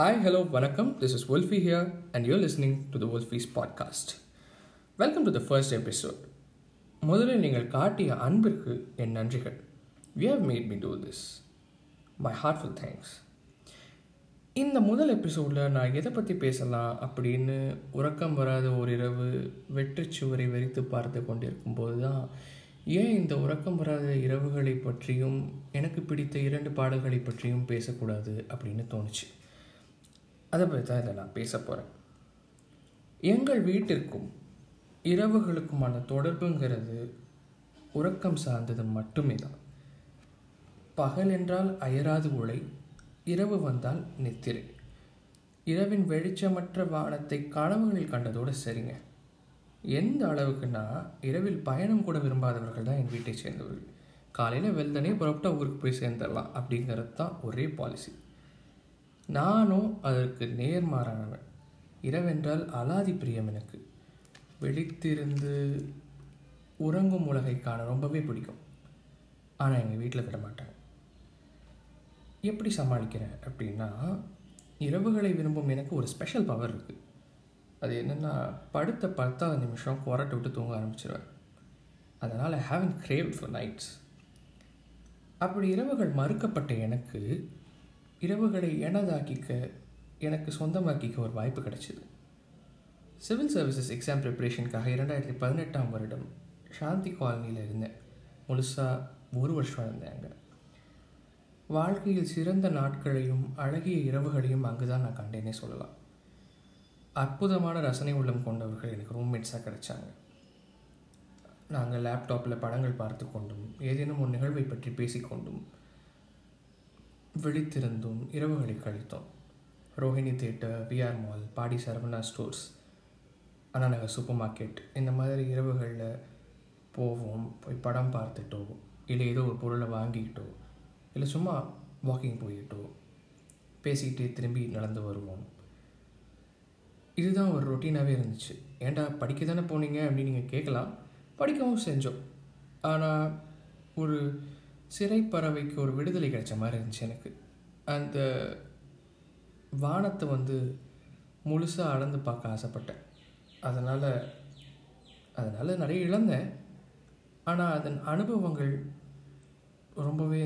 Hi hello வணக்கம். This is Wolfie here and your listening to the Wolfie's podcast welcome to the first episode முதலில் நீங்கள் காட்டிய அன்பிற்கு என் நன்றிகள். You have made me to this my heartful thanks இந்த முதல் எபிசோடில் நான் எதை பற்றி பேசலாம் அப்படின்னு உறக்கம் வராத ஒரு இரவு வெற்றுச்சுவரை வெறித்து பார்த்து கொண்டிருக்கும்போது தான் ஏன் இந்த உறக்கம் வராத இரவுகளை பற்றியும் எனக்கு பிடித்த இரண்டு பாடல்களை பற்றியும் பேசக்கூடாது அப்படின்னு தோணுச்சு. அதை பற்றி தான் இதை நான் பேச போகிறேன் எங்கள் வீட்டிற்கும் இரவுகளுக்குமான தொடர்புங்கிறது உறக்கம் சார்ந்தது மட்டுமே தான் பகல் என்றால் அயராது உழை இரவு வந்தால் நித்திரை. இரவின் வெளிச்சமற்ற வானத்தை கனவுகளில் கண்டதோடு சரிங்க. எந்த அளவுக்குன்னா இரவில் பயணம் கூட விரும்பாதவர்கள் தான் என் வீட்டை சேர்ந்தவர்கள். காலையில் வெள்ளனே புறப்பட்டா ஊருக்கு போய் சேர்ந்துடலாம் அப்படிங்கிறது தான் ஒரே பாலிசி நானும் அதற்கு நேர்மாறானவன். இரவென்றால் அலாதி பிரியம் எனக்கு. வெளித்திருந்து உறங்கும் உலகை காண ரொம்பவே பிடிக்கும். ஆனால் எங்கள் வீட்டில் விட மாட்டாங்க. எப்படி சமாளிக்கிறேன் அப்படின்னா இரவுகளை விரும்பும் எனக்கு ஒரு ஸ்பெஷல் பவர் இருக்குது அது என்னென்னா படுத்த பத்தாவது நிமிஷம் குரட்டை விட்டு தூங்க ஆரம்பிச்சிருவேன். அதனால் I haven crave for nights அப்படி இரவுகள் மறுக்கப்பட்ட எனக்கு இரவுகளை எனதாக்கிக்க எனக்கு சொந்தமாக்கிக்க ஒரு வாய்ப்பு கிடைச்சிது. சிவில் சர்வீசஸ் எக்ஸாம் ப்ரிப்ரேஷனுக்காக இரண்டாயிரத்தி பதினெட்டாம் வருடம் சாந்தி காலனியில் இருந்தேன். முழுசாக ஒரு வருஷம் இருந்தேன் அங்கே. வாழ்க்கையில் சிறந்த நாட்களையும் அழகிய இரவுகளையும் அங்கு தான் நான் கண்டேனே சொல்லலாம். அற்புதமான ரசனை உள்ளம் கொண்டவர்கள் எனக்கு ரூம்மேட்ஸாக கிடைச்சாங்க. நாங்கள் லேப்டாப்பில் படங்கள் பார்த்து கொண்டும் ஏதேனும் ஒரு நிகழ்வை பற்றி பேசிக்கொண்டும் விழித்திருந்தும் இரவுகளை கழித்தோம். Rohini theatre VR mall Padi Saravana stores Annanagar supermarket இந்த மாதிரி இரவுகளில் போவோம் போய் படம் பார்த்துட்டோ இல்லை ஏதோ ஒரு பொருளை வாங்கிக்கிட்டோ இல்லை சும்மா வாக்கிங் போயிட்டோ பேசிக்கிட்டே திரும்பி நடந்து வருவோம். இதுதான் ஒரு ரொட்டீனாகவே இருந்துச்சு. ஏன்டா படிக்க தானே போனீங்க அப்படின்னு நீங்கள் கேட்கலாம். படிக்கவும் செஞ்சோம். ஆனால் ஒரு சிறை பறவைக்கு ஒரு விடுதலை கிடைச்ச மாதிரி இருந்துச்சு எனக்கு. அந்த வானத்தை வந்து முழுசாக அளந்து பார்க்க ஆசைப்பட்டேன். அதனால் அதனால் நிறைய இழந்தேன். ஆனால் அதன் அனுபவங்கள் ரொம்பவே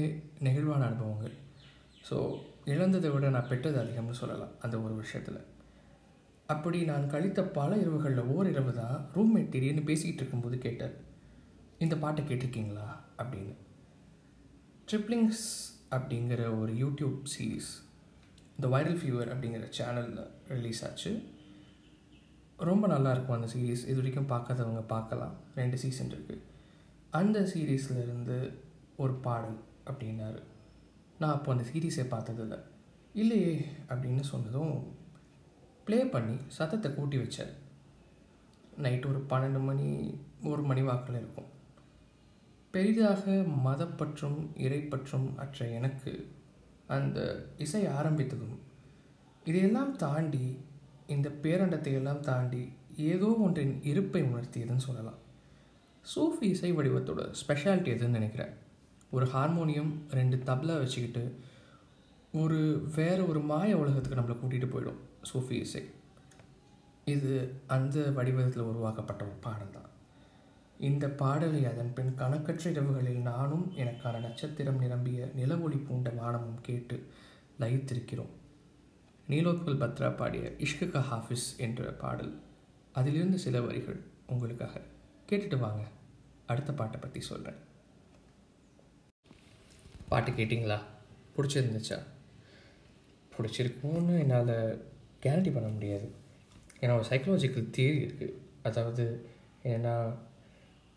நெகிழ்வான அனுபவங்கள். ஸோ இழந்ததை விட நான் பெற்றது அதிகம்னு சொல்லலாம் அந்த ஒரு விஷயத்தில். அப்படி நான் கழித்த பல இரவுகளில் ஓர் இரவு தான் ரூம்மேட் திடீர்னு பேசிக்கிட்டு இருக்கும்போது கேட்டார் இந்த பாட்டை கேட்டிருக்கீங்களா? அப்படின்னு. ட்ரிப்ளிங்ஸ் அப்படிங்கிற ஒரு யூடியூப் சீரீஸ் இந்த வைரல் ஃபீவர் அப்படிங்கிற சேனலில் ரிலீஸ் ஆச்சு. ரொம்ப நல்லாயிருக்கும் அந்த சீரீஸ் இது வரைக்கும் பார்க்காதவங்க பார்க்கலாம். ரெண்டு சீசன் இருக்குது அந்த சீரீஸில் இருந்து ஒரு பாடல் அப்படின்னாரு. நான் அப்போ அந்த சீரீஸை பார்த்ததில்ல. இல்லையே அப்படின்னு சொன்னதும் ப்ளே பண்ணி சத்தத்தை கூட்டி வச்சார். நைட்டு ஒரு பன்னெண்டு மணி ஒரு மணி வாக்கில் இருக்கும். பெரிதாக மதப்பற்றும் இறைப்பற்றும் அற்ற எனக்கு அந்த இசை ஆரம்பித்ததும். இதையெல்லாம் தாண்டி இந்த பேரண்டத்தை எல்லாம் தாண்டி ஏதோ ஒன்றின் இருப்பை உணர்த்தியதுன்னு சொல்லலாம். சூஃபி இசை வடிவத்தோட ஸ்பெஷாலிட்டி எதுன்னு நினைக்கிறேன். ஒரு ஹார்மோனியம் ரெண்டு தபலா வச்சுக்கிட்டு ஒரு வேறு ஒரு மாய உலகத்துக்கு நம்மளை கூட்டிகிட்டு போயிடும் சூஃபி இசை. இது அந்த வடிவத்தில் உருவாக்கப்பட்ட ஒரு பாடல் தான் இந்த பாடலை அதன் பின் கணக்கற்ற இரவுகளில் நானும் எனக்கான நட்சத்திரம் நிரம்பிய நிலவொளி பூண்ட வானமும் கேட்டு லயித்திருக்கிறோம். நீலோத்பல் பத்ரா பாடிய இஷ்குகா ஹாஃபிஸ் என்ற பாடல். அதிலிருந்து சில வரிகள் உங்களுக்காக கேட்டுட்டு வாங்க. அடுத்த பாட்டை பற்றி சொல்கிறேன் பாட்டு கேட்டிங்களா? பிடிச்சிருந்துச்சா? பிடிச்சிருக்கும்னு என்னால் கேரண்டி பண்ண முடியாது. ஏன்னா ஒரு சைக்கலாஜிக்கல் தியரி இருக்குது அதாவது என்னென்னா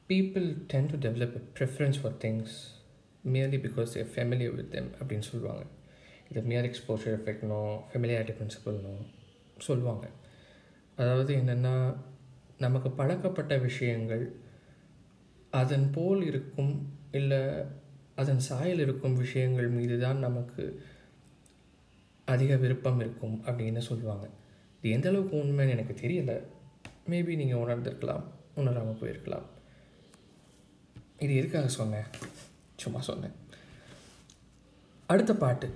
people tend to develop a preference for things merely because a familiar with them அப்படின்னு சொல்லுவாங்க. இது மியர் எக்ஸ்போஷர் எஃபெக்ட்னோ ஃபெமிலியாரிட்டி பிரின்சிபல்னோ சொல்லுவாங்க. அதாவது என்னென்னா நமக்கு பழக்கப்பட்ட விஷயங்கள் அதன் போல் இருக்கும் இல்லை அதன் சாயல் இருக்கும் விஷயங்கள் மீது தான் நமக்கு அதிக விருப்பம் இருக்கும் அப்படின்னு சொல்லுவாங்க. இது எந்தளவுக்கு உண்மைன்னு எனக்கு தெரியல. மேபி நீங்கள் உணர்ந்திருக்கலாம் உணராமல் போயிருக்கலாம். இது எதுக்காக சொன்னேன்? சும்மா சொன்னேன். அடுத்த பாட்டு.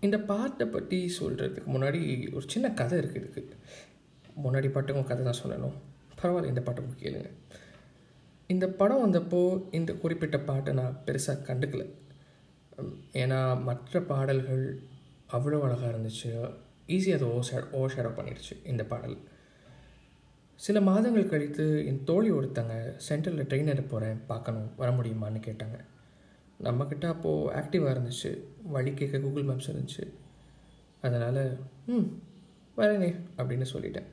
இந்த பாட்டை பற்றி சொல்கிறதுக்கு முன்னாடி ஒரு சின்ன கதை இருக்குது இதுக்கு. முன்னாடி பாட்டுக்கும் கதை தான் சொல்லணும். பரவாயில்ல இந்த பாட்டை கேளுங்க. இந்த படம் வந்தப்போ இந்த குறிப்பிட்ட பாட்டை நான் பெருசாக கண்டுக்கல. ஏன்னா மற்ற பாடல்கள் அவ்வளோ அழகாக இருந்துச்சு. ஈஸியாக அதை ஓ ஷே ஓ ஷேடோ பண்ணிடுச்சு இந்த பாடல். சில மாதங்கள் கழித்து என் தோழி ஒருத்தங்க ட்ரெயின் ட்ரெயினர் போகிறேன் பார்க்கணும் வர முடியுமான்னு கேட்டாங்க. நம்மக்கிட்ட அப்போது ஆக்டிவாக இருந்துச்சு. வழி கேட்க கூகுள் மேப்ஸ் இருந்துச்சு. அதனால் ம் வரேனே அப்படின்னு சொல்லிட்டேன்.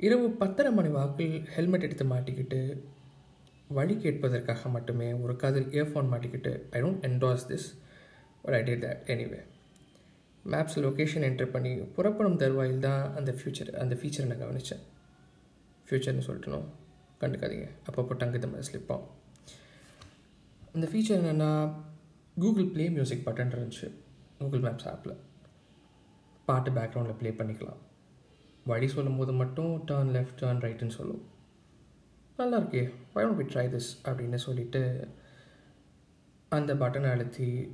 இரவு பத்தரை மணி வாக்கில் ஹெல்மெட் எடுத்து மாட்டிக்கிட்டு வழி கேட்பதற்காக மட்டுமே ஒரு காதில் இயர்ஃபோன் மாட்டிக்கிட்டு I don't endorse this but I did that anyway maps location enter பண்ணி புறப்படும் தருவாயில் தான் அந்த ஃபியூச்சர் அந்த ஃபீச்சரை நான் கவனித்தேன் ஃப்யூச்சர்னு சொல்லிட்டணும் கண்டுக்காதீங்க. அப்பப்போ டங்கு தமிழ் ஸ்லிப் ஆகும். அந்த ஃபீச்சர் என்னென்னா கூகுள் ப்ளே மியூசிக் பட்டன் இருந்துச்சு. கூகுள் மேப்ஸ் ஆப்பில் பாட்டு பேக்ரவுண்டில் ப்ளே பண்ணிக்கலாம். வழி சொல்லும் போது மட்டும் டேர்ன் லெஃப்ட் டேர்ன் ரைட்டுன்னு சொல்லும். நல்லா இருக்கே. Why பி ட்ரை திஸ் அப்படின்னு சொல்லிட்டு அந்த பட்டனை அழுத்தி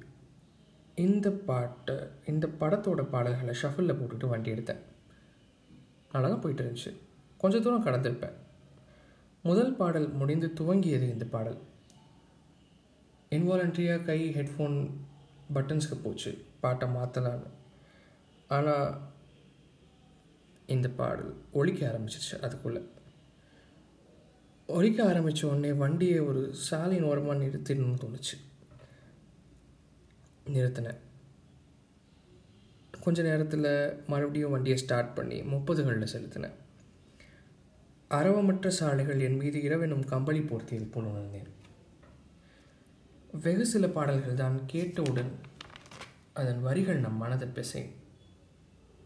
இந்த பாட்டை இந்த படத்தோட பாடல்களை ஷஃபிளில் போட்டுட்டு வண்டி எடுத்தேன். நல்லா தான் போயிட்டு இருந்துச்சு. கொஞ்ச தூரம் கடந்திருப்பேன். முதல் பாடல் முடிந்து துவங்கியது இந்த பாடல். இன்வாலண்ட்ரியாக கை ஹெட்ஃபோன் பட்டன்ஸ்க்கு போச்சு. பாட்டை மாற்றலான்னு ஆனால் இந்த பாடல் ஒழிக்க ஆரம்பிச்சிருச்சு அதுக்குள்ளே. ஒழிக்க ஆரம்பித்த உடனே வண்டியை ஒரு சாலையின் ஓரமாக நிறுத்திடணும்னு தோணுச்சு. நிறுத்தினேன். கொஞ்ச நேரத்தில் மறுபடியும் வண்டியை ஸ்டார்ட் பண்ணி முப்பதுகளில் செலுத்தினேன். அரவமற்ற சாலைகள் என் மீது இரவெனும் கம்பளி போர்த்தியது போல் உணர்ந்தேன் வெகு சில பாடல்கள் தான் கேட்டவுடன் அதன் வரிகள் நம் மனதை பிசை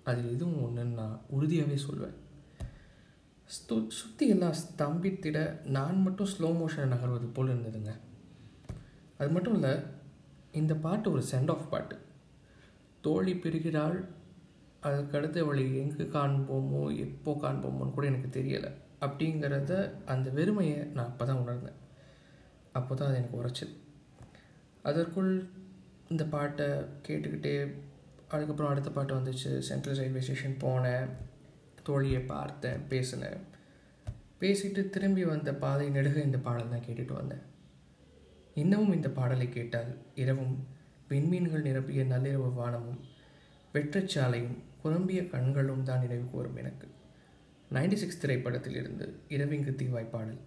அதில் இதுவும் ஒன்றுன்னு நான் உறுதியாகவே சொல்வேன். ஸ்து சுற்றி எல்லாம் ஸ்தம்பித்திட நான் மட்டும் ஸ்லோ மோஷனை நகர்வது போல் இருந்ததுங்க. அது மட்டும் இல்லை இந்த பாட்டு ஒரு சென்ட் ஆஃப் பாட்டு. தோழி பெறுகிறாள் அதுக்கடுத்து அவளை எங்கே காண்போமோ எப்போ காண்போமோன்னு கூட எனக்கு தெரியலை. அப்படிங்கிறத அந்த வெறுமையை நான் அப்போ தான் உணர்ந்தேன். அப்போ தான் அது எனக்கு உரைச்சிது. அதற்குள் இந்த பாட்டை கேட்டுக்கிட்டே அதுக்கப்புறம் அடுத்த பாட்டு வந்துச்சு. சென்ட்ரல் ரயில்வே ஸ்டேஷன் போனேன் தோழியை பார்த்தேன் பேசினேன். பேசிட்டு திரும்பி வந்த பாதை நெடுக இந்த பாடல் தான் கேட்டுட்டு வந்தேன். இன்னமும் இந்த பாடலை கேட்டால் இரவும் விண்மீன்கள் நிரப்பிய நள்ளிரவு வானமும் வெற்றச்சாலையும் குழம்பிய கண்களும் தான் நினைவுக்கு வரும் எனக்கு. நைன்டி சிக்ஸ் திரைப்படத்தில் இருந்து இரவிங்கு தீவாய் பாடல்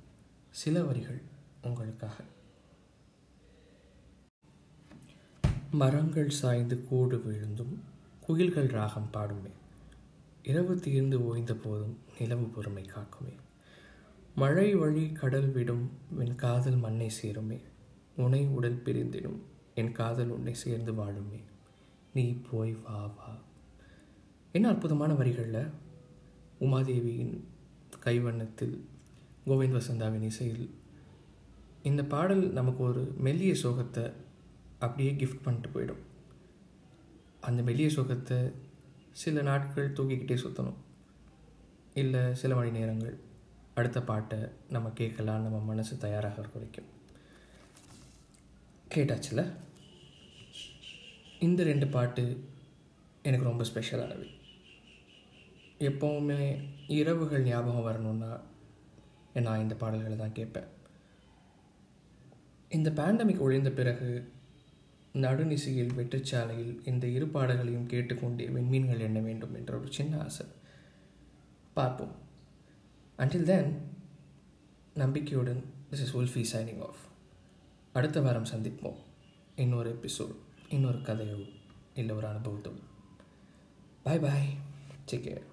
சில வரிகள் உங்களுக்காக. மரங்கள் சாய்ந்து கூடு விழுந்தும் குயில்கள் ராகம் பாடுமே. இரவு தீர்ந்து ஓய்ந்த போதும் நிலவு பொறுமை காக்குமே. மழை வழி கடல் விடும் என் காதல் மண்ணை சேருமே. உனை உடல் பிரிந்திடும் என் காதல் உன்னை சேர்ந்து வாழுமே. நீ போய் வா வா. என்ன அற்புதமான வரிகளில்? உமாதேவியின் கைவண்ணத்தில் கோவிந்த் வசந்தாவின் இசையில். இந்த பாடல் நமக்கு ஒரு மெல்லிய சோகத்தை அப்படியே கிஃப்ட் பண்ணிட்டு போயிடும். அந்த மெல்லிய சோகத்தை சில நாட்கள் தூக்கிக்கிட்டே சுற்றணும் இல்லை சில மணி நேரங்கள் அடுத்த பாட்டை நம்ம கேட்கலாம் நம்ம மனசு தயாராக குறைக்கும் கேட்டாச்சுல? இந்த ரெண்டு பாட்டு எனக்கு ரொம்ப ஸ்பெஷலானவை எப்போவுமே இரவுகள் ஞாபகம் வரணும்னா நான் இந்த பாடல்களை தான் கேட்பேன். இந்த பேண்டமிக் ஒழிந்த பிறகு நடுநிசையில் வெற்றிச்சாலையில் இந்த இரு பாடல்களையும் கேட்டுக்கொண்டே விண்மீன்கள் எண்ண வேண்டும் என்ற ஒரு சின்ன ஆசை. பார்ப்போம். அன்டில் தென் நம்பிக்கையுடன் this is Wolfie signing off அடுத்த வாரம் சந்திப்போம். இன்னொரு எபிசோட் இன்னொரு கதையோ இல்லை ஒரு அனுபவத்தோ. பாய் பாய் டேக் கேர்